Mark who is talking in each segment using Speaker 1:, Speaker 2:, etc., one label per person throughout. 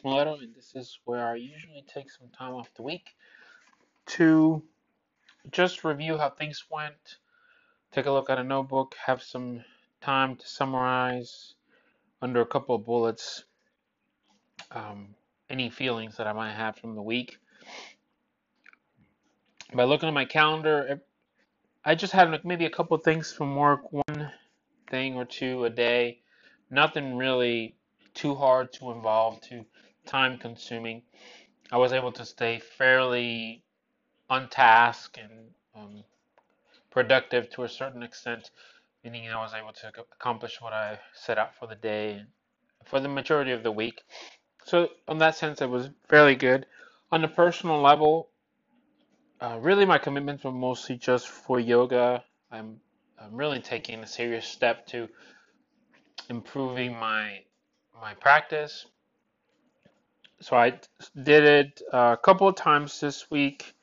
Speaker 1: Mileto, and this is where I usually take some time off the week to just review how things went, take a look at a notebook, have some time to summarize under a couple of bullets um, any feelings that I might have from the week. By looking at my calendar, I just had maybe a couple things from work, one thing or two a day, nothing really too hard, too involved, too time consuming. I was able to stay fairly on task and um, productive to a certain extent, meaning I was able to accomplish what I set out for the day for the majority of the week. So, in that sense, it was fairly good. On the personal level, uh, really my commitments were mostly just for yoga. I'm, I'm really taking a serious step to improving my my practice. So I did it a couple of times this week.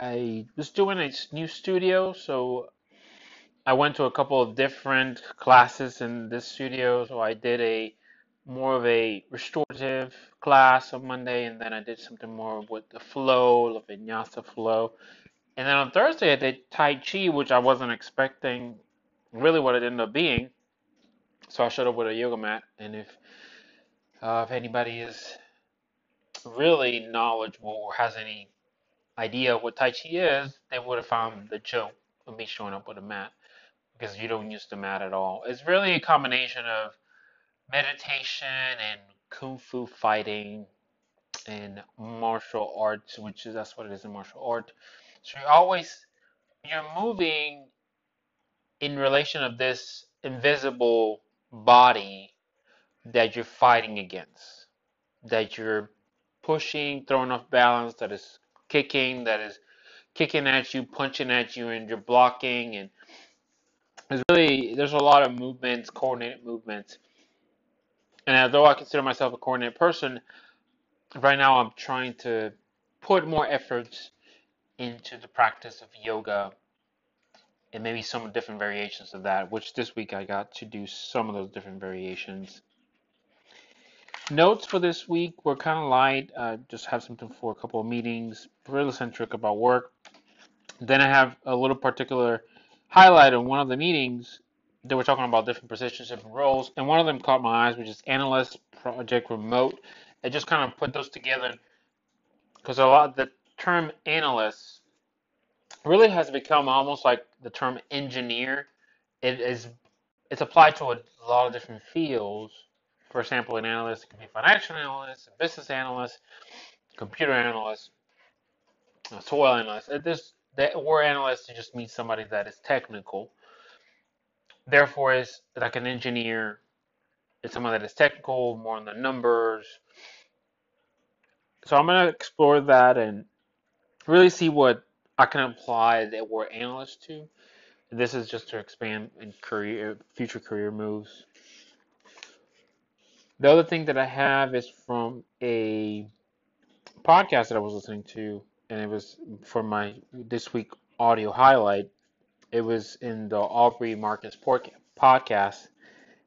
Speaker 1: I was doing a new studio, so I went to a couple of different classes in this studio. So I did a more of a restorative class on Monday, and then I did something more with the flow, the vinyasa flow. And then on Thursday, I did Tai Chi, which I wasn't expecting really what it ended up being. So I showed up with a yoga mat, and if uh, if anybody is really knowledgeable or has any idea what Tai Chi is, they would have found the joke of me showing up with a mat because you don't use the mat at all. It's really a combination of meditation and kung fu fighting and martial arts, which is that's what it is in martial art. So you're always you're moving in relation of this invisible body that you're fighting against, that you're pushing, throwing off balance, that is kicking, that is kicking at you, punching at you, and you're blocking. And there's really there's a lot of movements, coordinated movements. And although I consider myself a coordinated person, right now I'm trying to put more efforts into the practice of yoga and maybe some different variations of that, which this week I got to do some of those different variations. Notes for this week were kind of light. Uh, just have something for a couple of meetings, really centric about work. Then I have a little particular highlight on one of the meetings. They were talking about different positions, different roles, and one of them caught my eyes, which is analyst, project, remote. I just kind of put those together because a lot the term analyst really has become almost like the term engineer. It is it's applied to a lot of different fields. For example, an analyst can be financial analyst, a business analyst, computer analyst, a soil analyst. This that word analyst just means somebody that is technical. Therefore, is like an engineer. It's someone that is technical, more on the numbers. So I'm gonna explore that and really see what I can apply that word analyst to. This is just to expand in career, future career moves. The other thing that I have is from a podcast that I was listening to, and it was for my this week audio highlight. It was in the Aubrey Marcus podcast.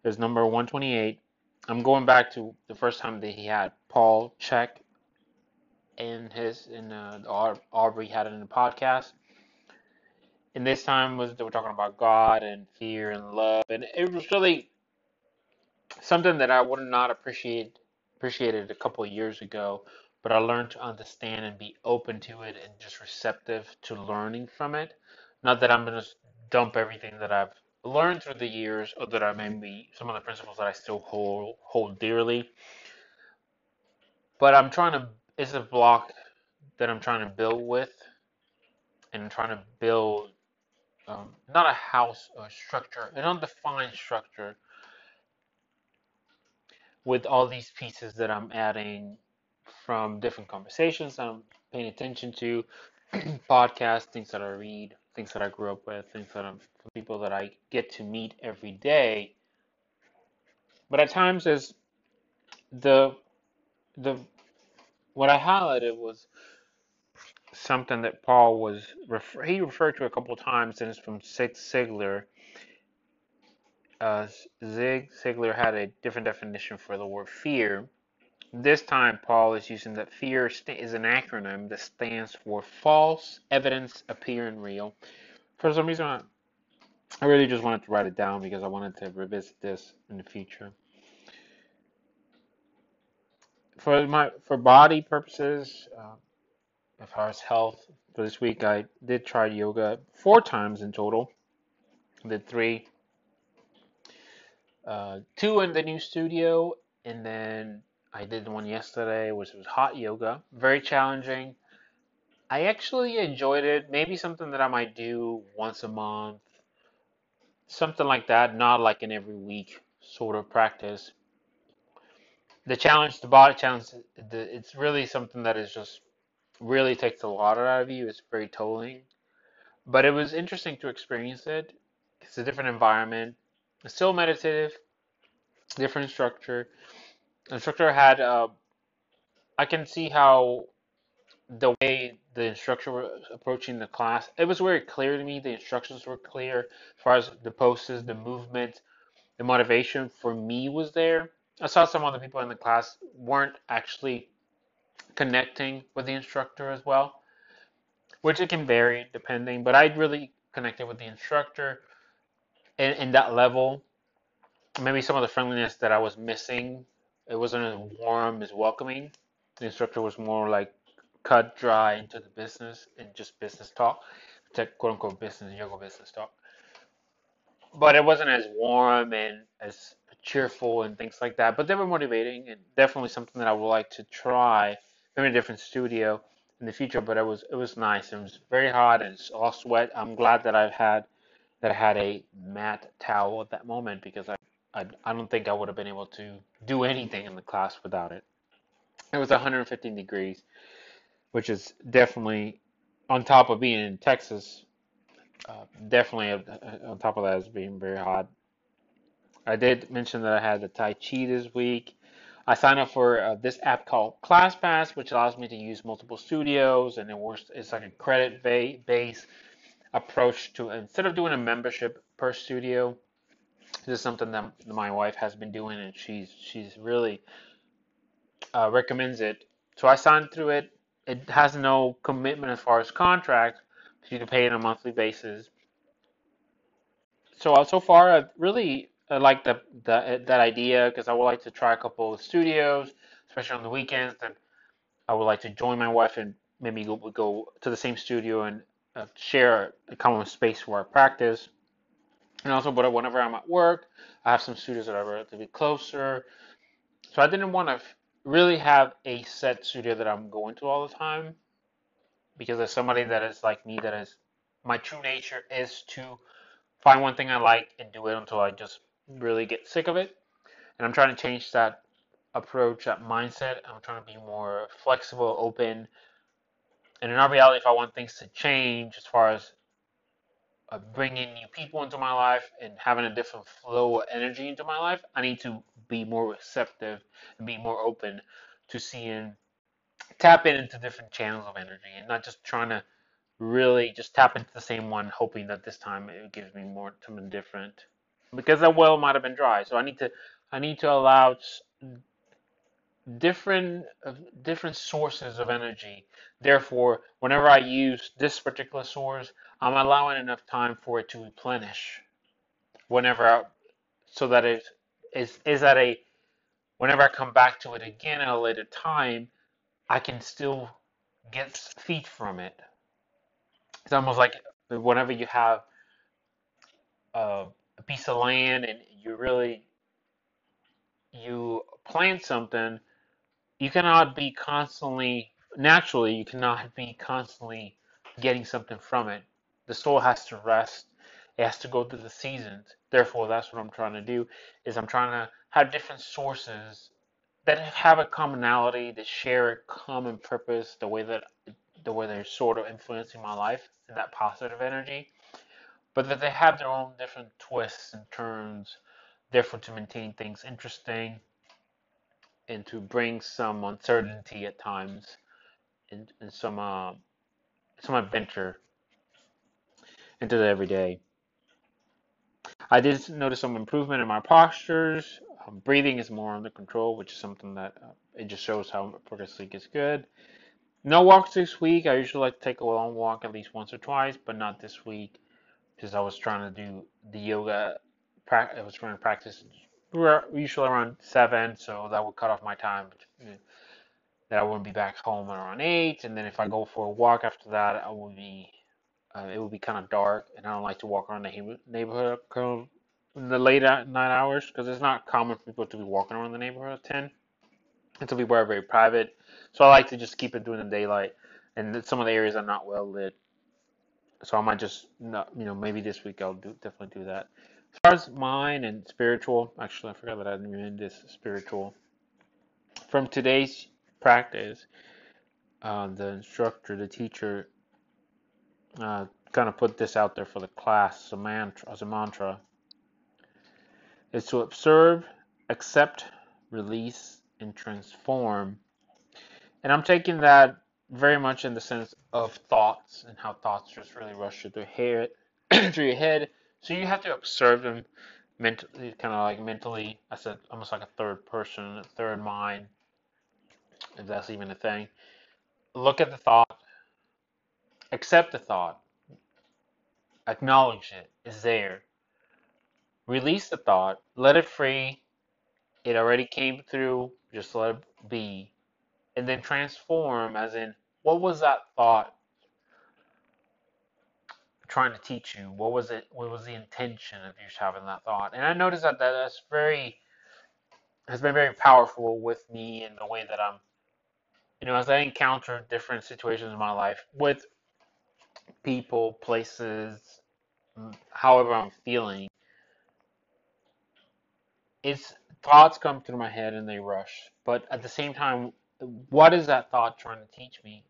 Speaker 1: It was number 128. I'm going back to the first time that he had Paul Chek in his in uh, Aubrey had it in the podcast. And this time was they were talking about God and fear and love, and it was really something that I would not appreciate appreciated a couple of years ago. But I learned to understand and be open to it and just receptive to learning from it. Not that I'm gonna dump everything that I've learned through the years, or that I maybe some of the principles that I still hold hold dearly. But I'm trying to it's a block that I'm trying to build with, and I'm trying to build um, not a house or structure, an undefined structure with all these pieces that I'm adding from different conversations I'm paying attention to, podcasts, things that I read, things that I grew up with, things that I'm people that I get to meet every day. But at times, as the the what I highlighted was something that Paul was he referred to a couple of times, and it's from Zig Ziglar. uh, Zig Ziglar had a different definition for the word fear. This time, Paul is using that fear is an acronym that stands for false evidence appearing real. For some reason, I, I really just wanted to write it down because I wanted to revisit this in the future. For my for body purposes, uh, as far as health, for this week I did try yoga four times in total. Did three uh, two in the new studio, and then I did one yesterday, which was hot yoga. Very challenging. I actually enjoyed it. Maybe something that I might do once a month, something like that. Not like an every week sort of practice. The challenge, the body challenge, the, it's really something that is just really takes a lot out of you. It's very tolling, but it was interesting to experience it. It's a different environment it's still meditative, different structure. The instructor had, uh, I can see how the way the instructor was approaching the class, it was very clear to me. The instructions were clear as far as the poses, the movement, the motivation for me was there. I saw some other people in the class weren't actually connecting with the instructor as well, which it can vary depending, but I really connected with the instructor in, in that level. Maybe some of the friendliness that I was missing. It wasn't as warm as welcoming. The instructor was more like cut dry into the business and just business talk, tech quote unquote business yoga business talk. But it wasn't as warm and as cheerful and things like that. But they were motivating and definitely something that I would like to try. in a different studio in the future. But it was it was nice. It was very hot and it's all sweat. I'm glad that I've had that I had a mat towel at that moment because I, I, I don't think I would have been able to do anything in the class without it. It was 115 degrees, which is definitely on top of being in Texas. Uh, definitely on top of that is being very hot. I did mention that I had the Tai Chi this week. I signed up for uh, this app called ClassPass, which allows me to use multiple studios, and it works. It's like a credit base approach to instead of doing a membership per studio. This is something that my wife has been doing, and she's she's really uh, recommends it. So I signed through it. It has no commitment as far as contract. You can pay it on a monthly basis. So uh, so far, I've really I like the, the that idea because I would like to try a couple of studios, especially on the weekends. And I would like to join my wife and maybe go, go to the same studio and uh, share a common space for our practice. And also, but whenever I'm at work, I have some studios that are relatively closer. So I didn't want to really have a set studio that I'm going to all the time because as somebody that is like me, that is my true nature is to find one thing I like and do it until I just really get sick of it. And I'm trying to change that approach, that mindset. I'm trying to be more flexible, open, and in our reality, if I want things to change as far as uh, bringing new people into my life and having a different flow of energy into my life, I need to be more receptive and be more open to seeing, tap in into different channels of energy and not just trying to really just tap into the same one, hoping that this time it gives me more something different. Because that well might have been dry, so I need to I need to allow different uh, different sources of energy. Therefore, whenever I use this particular source, I'm allowing enough time for it to replenish. Whenever, I, so that it is is at a whenever I come back to it again at a later time, I can still get feed from it. It's almost like whenever you have a piece of land and you really you plant something you cannot be constantly naturally you cannot be constantly getting something from it. The soul has to rest. It has to go through the seasons. Therefore that's what i'm trying to do is i'm trying to have different sources that have a commonality that share a common purpose the way that the way they're sort of influencing my life and that positive energy but that they have their own different twists and turns therefore to maintain things interesting and to bring some uncertainty at times and, and some uh, some adventure into the everyday. I did notice some improvement in my postures. Um, breathing is more under control, which is something that uh, it just shows how progressively gets good. No walks this week. I usually like to take a long walk at least once or twice, but not this week because I was trying to do the yoga. I was trying to practice usually around seven, so that would cut off my time. That I wouldn't be back home around eight, and then if I go for a walk after that, I would be. Uh, it would be kind of dark, and I don't like to walk around the neighborhood in the late night hours because it's not common for people to be walking around the neighborhood at ten. And be very very private, so I like to just keep it during the daylight. And some of the areas are not well lit, so I might just not, you know, maybe this week I'll do definitely do that. As far as mine and spiritual, actually I forgot that I didn't even this spiritual. From today's practice, uh, the instructor, the teacher, uh, kind of put this out there for the class as a mantra. As a mantra, is to observe, accept, release, and transform. And I'm taking that very much in the sense of thoughts and how thoughts just really rush through head, through your head. So you have to observe them mentally, kind of like mentally. I said almost like a third person, a third mind, if that's even a thing. Look at the thought, accept the thought, acknowledge it, it's there. Release the thought, let it free. It already came through, just let it be. And then transform, as in, what was that thought trying to teach you? What was it? What was the intention of you having that thought? And I noticed that that's very has been very powerful with me in the way that I'm, you know, as I encounter different situations in my life with people, places, however I'm feeling. It's thoughts come through my head and they rush, but at the same time, what is that thought trying to teach me?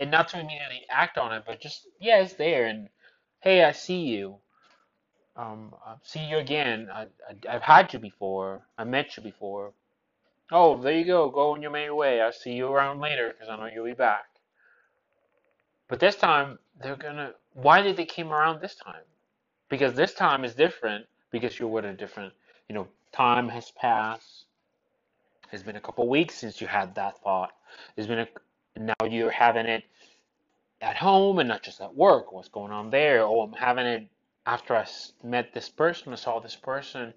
Speaker 1: And not to immediately act on it, but just yeah, it's there, and hey, I see you. Um, I see you again. I, I, have had you before. I met you before. Oh, there you go. Go on your merry way. I'll see you around later because I know you'll be back. But this time, they're gonna. Why did they came around this time? Because this time is different because you're with a different. You know, time has passed. It's been a couple weeks since you had that thought. It's been a. Now you're having it at home and not just at work. What's going on there? Oh, I'm having it after I met this person, I saw this person,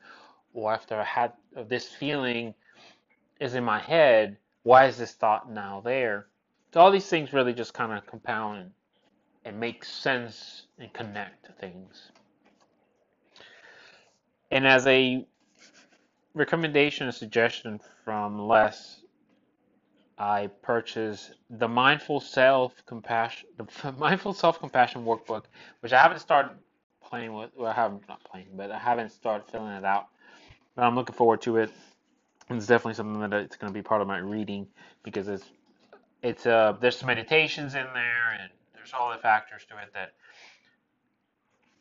Speaker 1: or after I had uh, this feeling is in my head. Why is this thought now there? So all these things really just kind of compound and make sense and connect things. And as a recommendation, a suggestion from Les I purchased the Mindful Self Compassion, the Mindful Self Compassion Workbook, which I haven't started playing with. Well, I haven't not playing, but I haven't started filling it out. But I'm looking forward to it. It's definitely something that it's going to be part of my reading because it's it's uh there's some meditations in there and there's all the factors to it that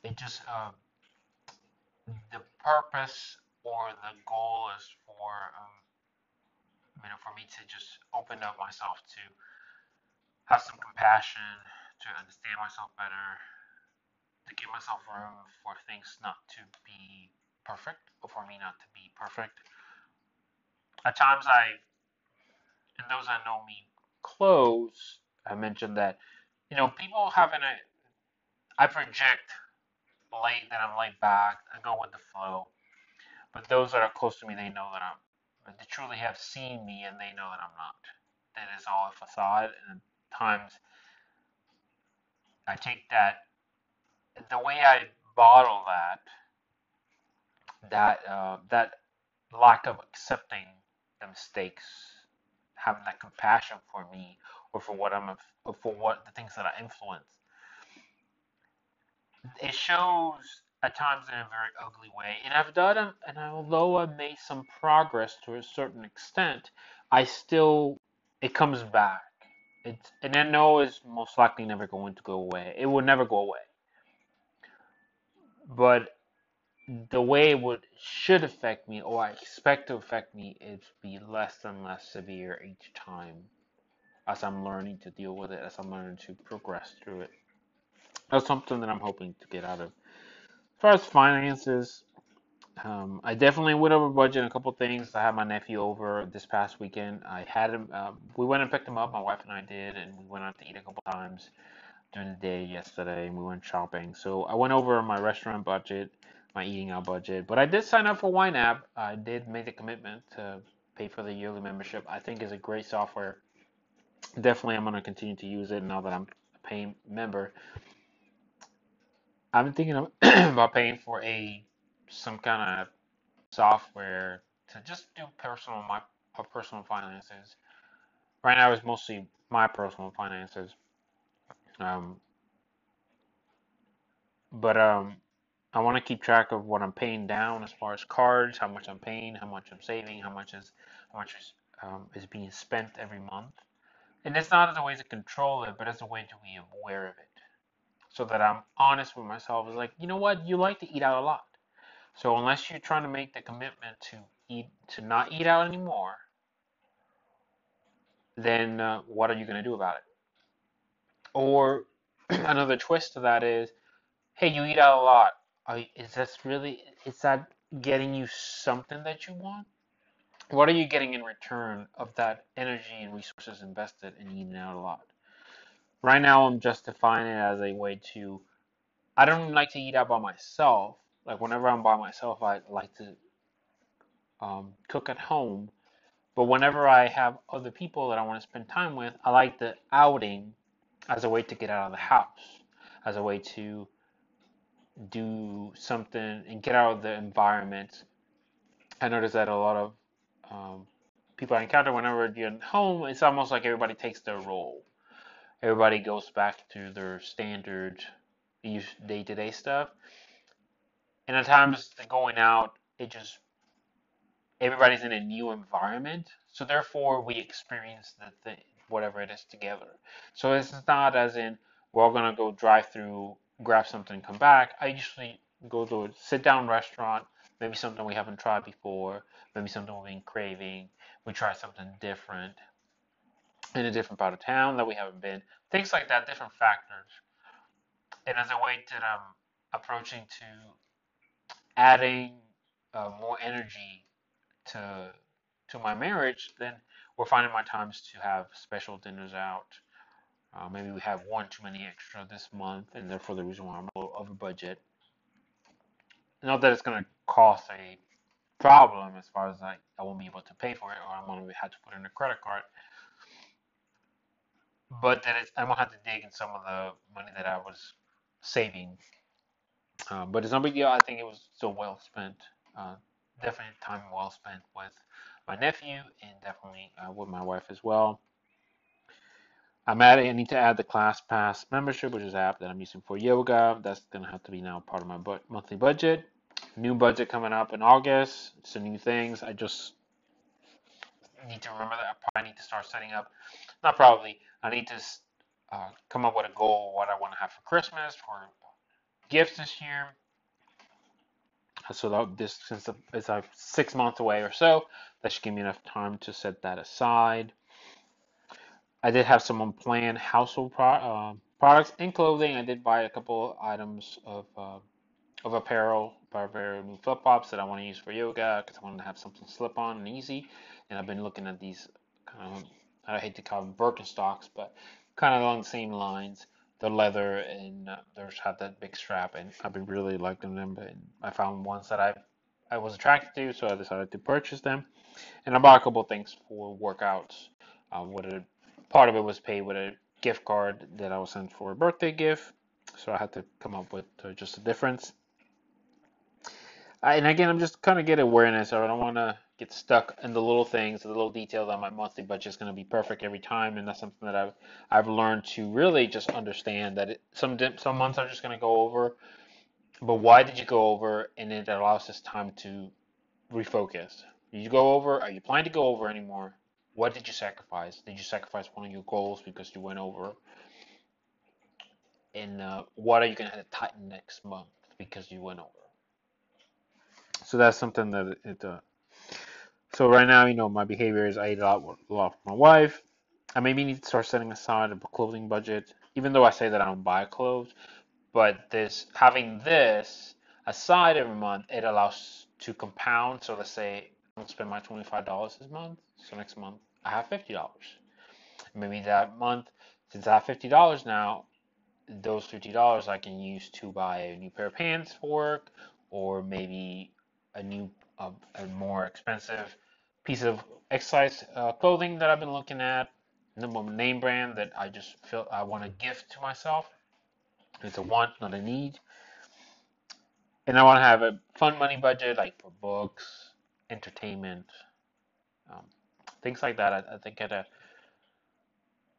Speaker 1: it just uh, the purpose or the goal is for um, you know, for me to just open up myself to have some compassion, to understand myself better, to give myself room for things not to be perfect, or for me not to be perfect. At times, I, and those that know me close, I mentioned that, you know, people having a, I project late that I'm laid back, I go with the flow. But those that are close to me, they know that I'm they truly have seen me and they know that I'm not. That is all a facade, and at times I take that the way I bottle that that uh, that lack of accepting the mistakes, having that compassion for me or for what I'm for what the things that I influence. It shows at times in a very ugly way. And I've done, and although I've made some progress to a certain extent, I still, it comes back. It's, and I know it's most likely never going to go away. It will never go away. But the way it would should affect me, or I expect to affect me, is be less and less severe each time as I'm learning to deal with it, as I'm learning to progress through it. That's something that I'm hoping to get out of As far as finances, um, I definitely went over budget on a couple things. I had my nephew over this past weekend. I had him. Uh, we went and picked him up. My wife and I did, and we went out to eat a couple times during the day yesterday, and we went shopping. So I went over my restaurant budget, my eating out budget. But I did sign up for YNAB. I did make the commitment to pay for the yearly membership. I think is a great software. Definitely, I'm going to continue to use it now that I'm a paying member. I'm thinking about paying for a some kind of software to just do personal my uh, personal finances. Right now, it's mostly my personal finances. Um, but um, I want to keep track of what I'm paying down as far as cards, how much I'm paying, how much I'm saving, how much is how much is um, is being spent every month. And it's not as a way to control it, but as a way to be aware of it, so that I'm honest with myself. It's like, you know what, you like to eat out a lot. So unless you're trying to make the commitment to eat to not eat out anymore, then uh, what are you going to do about it? Or another twist to that is, hey, you eat out a lot. Are, is this really is that getting you something that you want? What are you getting in return of that energy and resources invested in eating out a lot? Right now, I'm justifying it as a way to. I don't like to eat out by myself. Like whenever I'm by myself, I like to um, cook at home. But whenever I have other people that I want to spend time with, I like the outing as a way to get out of the house, as a way to do something and get out of the environment. I notice that a lot of um, people I encounter whenever you're at home, it's almost like everybody takes their role. Everybody goes back to their standard day to day stuff. And at times, going out, it just everybody's in a new environment, so therefore we experience the thing, whatever it is together. So it's not as in we're all gonna go drive through, grab something, come back. I usually go to a sit down restaurant, maybe something we haven't tried before, maybe something we've been craving. We try something different in a different part of town that we haven't been. Things like that, different factors. And as a way to um, approaching to adding uh, more energy to to my marriage, then we're finding my times to have special dinners out. Uh, maybe we have one too many extra this month, and therefore the reason why I'm a little over budget. Not that it's going to cause a problem as far as like I won't be able to pay for it, or I'm going to have to put in a credit card. But that it's, I'm gonna have to dig in some of the money that I was saving. Uh, but it's no big deal. I think it was so well spent. Uh, definitely time well spent with my nephew and definitely uh, with my wife as well. I'm adding, I need to add the ClassPass membership, which is an app that I'm using for yoga. That's going to have to be now part of my bu- monthly budget. New budget coming up in August. Some new things. I just need to remember that. I probably need to start setting up, not probably, I need to uh, come up with a goal what I want to have for Christmas, for gifts this year. So that this since it's like six months away or so, that should give me enough time to set that aside. I did have some unplanned household pro uh, products and clothing. I did buy a couple items of uh, of apparel, new flip flops that I want to use for yoga because I wanted to have something slip on and easy. And I've been looking at these kind of I hate to call them Birkenstocks, but kind of along the same lines. The leather and uh, there's have that big strap and I've been really liking them and I found ones that I I was attracted to so I decided to purchase them. And I bought a couple things for workouts. Um, with a part of it was paid with a gift card that I was sent for a birthday gift so I had to come up with uh, just a difference. And again I'm just kind of get awareness I don't want to get stuck in the little things, the little details that my monthly budget is going to be perfect every time, and that's something that I've I've learned to really just understand that it, some some months are just going to go over, but why did you go over? And it allows us time to refocus. Did you go over? Are you planning to go over anymore? What did you sacrifice? Did you sacrifice one of your goals because you went over? And uh, what are you going to tighten next month because you went over? So that's something that it, uh, so right now, you know, my behavior is I eat a lot, a lot with my wife. I maybe need to start setting aside a clothing budget, even though I say that I don't buy clothes. But this having this aside every month, it allows to compound. So let's say I don't spend my $25 this month, so next month I have $50. Maybe that month, since I have $50 now, those $50 I can use to buy a new pair of pants for work, or maybe a new, uh, a more expensive piece of exercise uh, clothing that I've been looking at, name brand that I just feel I want to gift to myself. It's a want, not a need. And I want to have a fun money budget, like for books, entertainment, um, things like that. I, think I think at a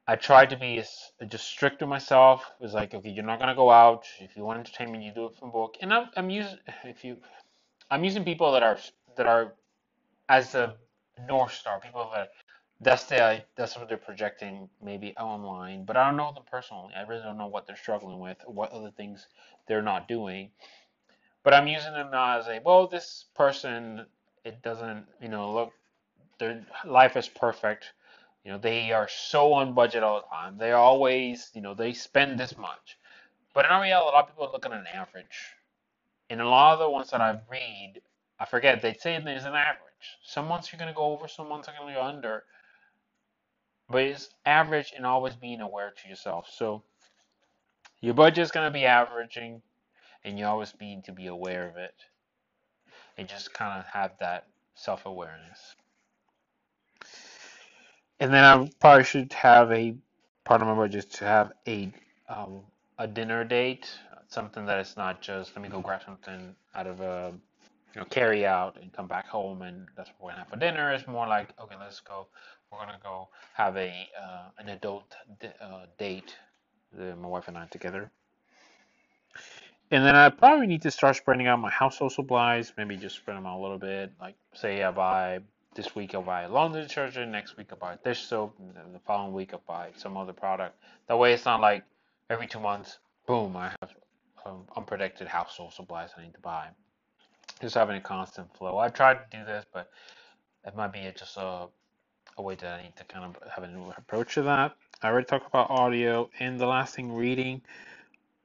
Speaker 1: I tried to be just strict with myself. It was like, okay, you're not gonna go out. If you want entertainment, you do it from book. And I'm, I'm using if you, I'm using people that are that are as a north star. People that that's the uh, that's what they're projecting maybe online. But I don't know them personally. I really don't know what they're struggling with, what other things they're not doing. But I'm using them now as a well, this person it doesn't you know look their life is perfect you know, they are so on budget all the time. They always, you know, they spend this much. But in reality, a lot of people are looking at an average. And a lot of the ones that I read, I forget, they say there's an average. Some months you're going to go over, some months you're going to go under. But it's average and always being aware to yourself. So your budget is going to be averaging, and you always need to be aware of it. And just kind of have that self awareness. And then I probably should have a part of my budget to have a um, a dinner date, something that is not just let me go grab something out of a you know carry out and come back home and that's what we're gonna have for dinner. It's more like okay, let's go. We're gonna go have a uh, an adult uh, date, uh, my wife and I together. And then I probably need to start spreading out my household supplies. Maybe just spread them out a little bit. Like say I buy this week I'll buy laundry detergent, next week I'll buy dish soap, the following week I'll buy some other product. That way it's not like every two months, boom, I have um, unpredicted household supplies I need to buy. Just having a constant flow. I've tried to do this, but it might be just a, a way that I need to kind of have a new approach to that. I already talked about audio and the last thing reading.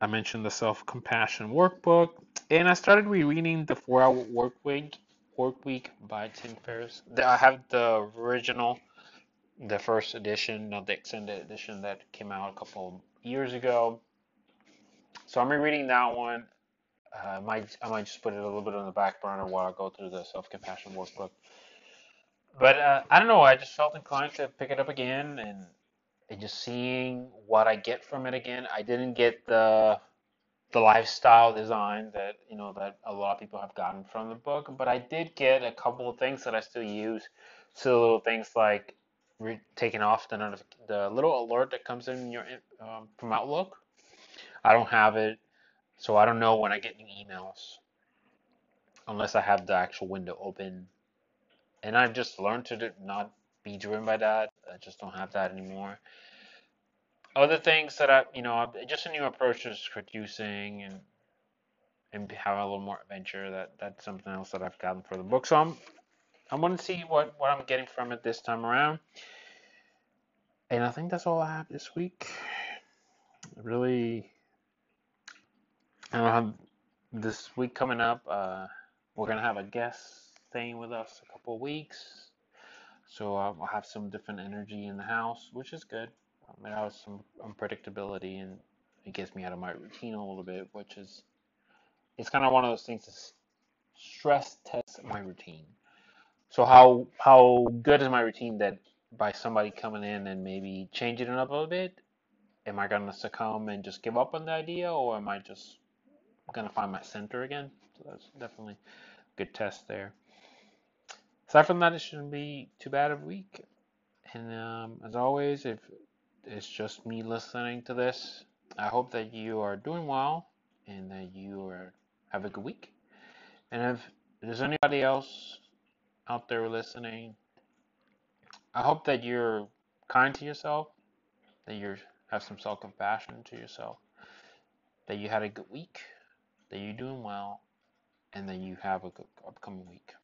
Speaker 1: I mentioned the self compassion workbook, and I started rereading the four hour work week Work Week by Tim Ferriss. I have the original, the first edition, not the extended edition that came out a couple years ago. So I'm rereading that one. Uh, I might I might just put it a little bit on the back burner while I go through the self compassion workbook. But uh, I don't know. I just felt inclined to pick it up again and, and just seeing what I get from it again. I didn't get the the lifestyle design that you know that a lot of people have gotten from the book but i did get a couple of things that i still use so little things like re- taking off the notif- the little alert that comes in your um, from outlook i don't have it so i don't know when i get new emails unless i have the actual window open and i've just learned to not be driven by that i just don't have that anymore other things that I, you know, just a new approach to producing and and have a little more adventure. That that's something else that I've gotten for the book. So I'm I want to see what what I'm getting from it this time around. And I think that's all I have this week. Really, This week coming up. Uh, we're gonna have a guest staying with us a couple weeks, so I'll have some different energy in the house, which is good. Um, it has some unpredictability and it gets me out of my routine a little bit, which is it's kind of one of those things to stress test my routine. So how how good is my routine that by somebody coming in and maybe changing it up a little bit, am I gonna succumb and just give up on the idea, or am I just gonna find my center again? So that's definitely a good test there. Aside from that, it shouldn't be too bad of a week. And um, as always, if it's just me listening to this. I hope that you are doing well and that you are have a good week. And if there's anybody else out there listening, I hope that you're kind to yourself, that you have some self compassion to yourself, that you had a good week, that you're doing well, and that you have a good upcoming week.